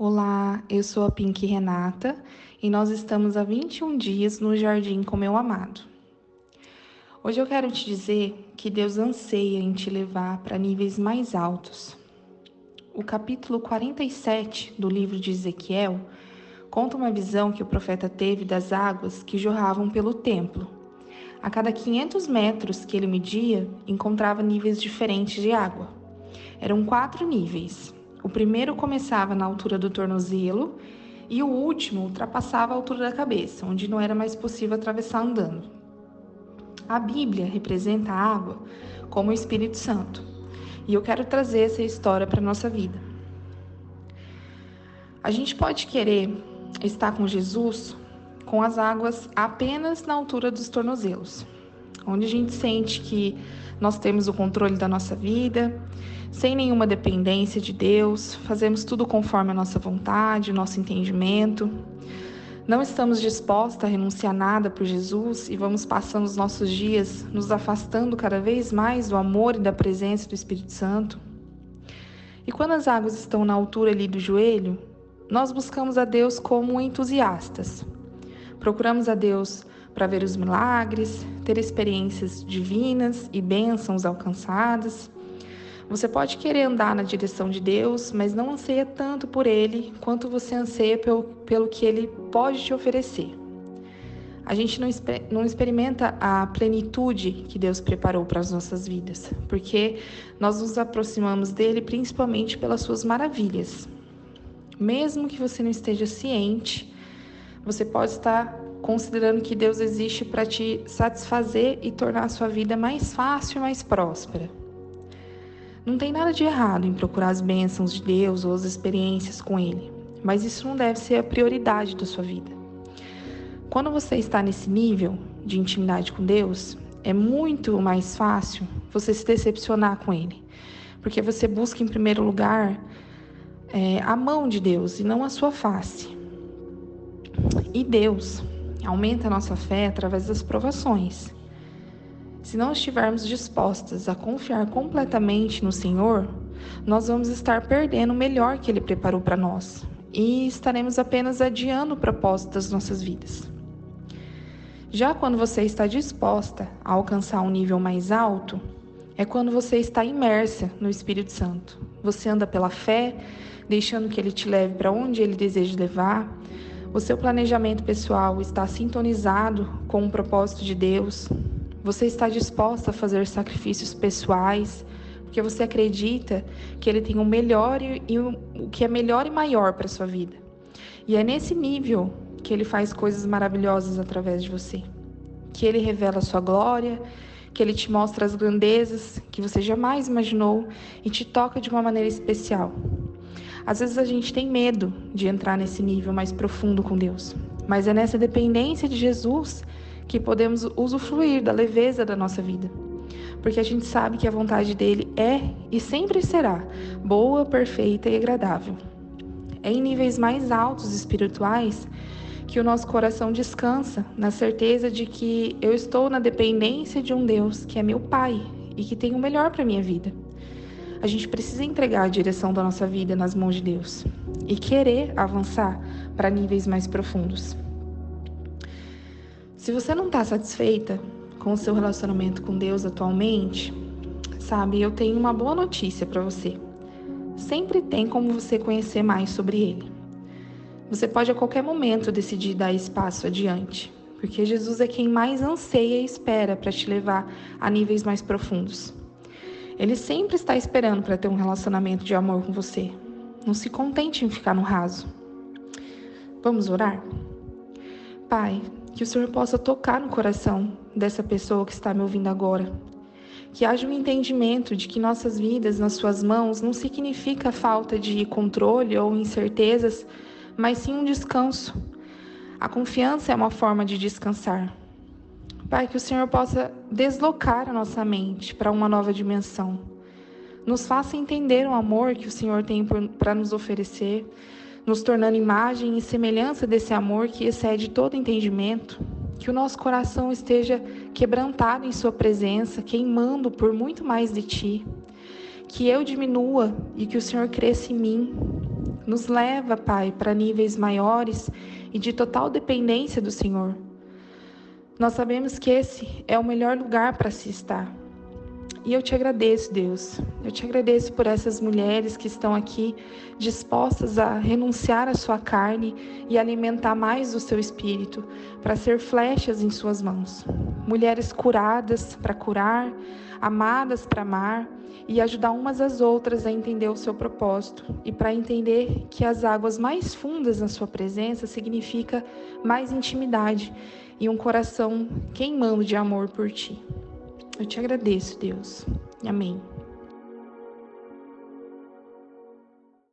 Olá, eu sou a Pink Renata e nós estamos há 21 dias no Jardim com meu amado. Hoje eu quero te dizer que Deus anseia em te levar para níveis mais altos. O capítulo 47 do livro de Ezequiel conta uma visão que o profeta teve das águas que jorravam pelo templo. A cada 500 metros que ele media, encontrava níveis diferentes de água. Eram quatro níveis o primeiro começava na altura do tornozelo e o último ultrapassava a altura da cabeça, onde não era mais possível atravessar andando. A Bíblia representa a água como o Espírito Santo, e eu quero trazer essa história para a nossa vida. A gente pode querer estar com Jesus com as águas apenas na altura dos tornozelos, onde a gente sente que nós temos o controle da nossa vida, sem nenhuma dependência de Deus, fazemos tudo conforme a nossa vontade, nosso entendimento. Não estamos dispostos a renunciar nada por Jesus e vamos passando os nossos dias nos afastando cada vez mais do amor e da presença do Espírito Santo. E quando as águas estão na altura ali do joelho, nós buscamos a Deus como entusiastas. Procuramos a Deus para ver os milagres, ter experiências divinas e bênçãos alcançadas. Você pode querer andar na direção de Deus, mas não anseia tanto por Ele quanto você anseia pelo, pelo que Ele pode te oferecer. A gente não, não experimenta a plenitude que Deus preparou para as nossas vidas, porque nós nos aproximamos dele principalmente pelas suas maravilhas. Mesmo que você não esteja ciente, você pode estar considerando que Deus existe para te satisfazer e tornar a sua vida mais fácil e mais próspera. Não tem nada de errado em procurar as bênçãos de Deus ou as experiências com Ele, mas isso não deve ser a prioridade da sua vida. Quando você está nesse nível de intimidade com Deus, é muito mais fácil você se decepcionar com Ele, porque você busca em primeiro lugar é, a mão de Deus e não a sua face. E Deus aumenta a nossa fé através das provações. Se não estivermos dispostas a confiar completamente no Senhor, nós vamos estar perdendo o melhor que Ele preparou para nós e estaremos apenas adiando o propósito das nossas vidas. Já quando você está disposta a alcançar um nível mais alto, é quando você está imersa no Espírito Santo. Você anda pela fé, deixando que Ele te leve para onde Ele deseja levar o seu planejamento pessoal está sintonizado com o propósito de Deus? Você está disposta a fazer sacrifícios pessoais porque você acredita que Ele tem o melhor e o que é melhor e maior para sua vida? E é nesse nível que Ele faz coisas maravilhosas através de você, que Ele revela a sua glória, que Ele te mostra as grandezas que você jamais imaginou e te toca de uma maneira especial. Às vezes a gente tem medo de entrar nesse nível mais profundo com Deus, mas é nessa dependência de Jesus que podemos usufruir da leveza da nossa vida. Porque a gente sabe que a vontade dele é e sempre será boa, perfeita e agradável. É em níveis mais altos espirituais que o nosso coração descansa na certeza de que eu estou na dependência de um Deus que é meu Pai e que tem o melhor para minha vida a gente precisa entregar a direção da nossa vida nas mãos de Deus e querer avançar para níveis mais profundos. Se você não está satisfeita com o seu relacionamento com Deus atualmente, sabe, eu tenho uma boa notícia para você. Sempre tem como você conhecer mais sobre Ele. Você pode a qualquer momento decidir dar espaço adiante, porque Jesus é quem mais anseia e espera para te levar a níveis mais profundos. Ele sempre está esperando para ter um relacionamento de amor com você. Não se contente em ficar no raso. Vamos orar? Pai, que o Senhor possa tocar no coração dessa pessoa que está me ouvindo agora. Que haja um entendimento de que nossas vidas nas Suas mãos não significa falta de controle ou incertezas, mas sim um descanso. A confiança é uma forma de descansar. Pai, que o Senhor possa deslocar a nossa mente para uma nova dimensão. Nos faça entender o amor que o Senhor tem para nos oferecer, nos tornando imagem e semelhança desse amor que excede todo entendimento. Que o nosso coração esteja quebrantado em Sua presença, queimando por muito mais de Ti. Que eu diminua e que o Senhor cresça em mim. nos leva, Pai, para níveis maiores e de total dependência do Senhor. Nós sabemos que esse é o melhor lugar para se estar. E eu te agradeço, Deus. Eu te agradeço por essas mulheres que estão aqui dispostas a renunciar à sua carne e alimentar mais o seu espírito, para ser flechas em suas mãos. Mulheres curadas para curar, amadas para amar e ajudar umas às outras a entender o seu propósito e para entender que as águas mais fundas na sua presença significa mais intimidade e um coração queimando de amor por ti. Eu te agradeço, Deus. Amém.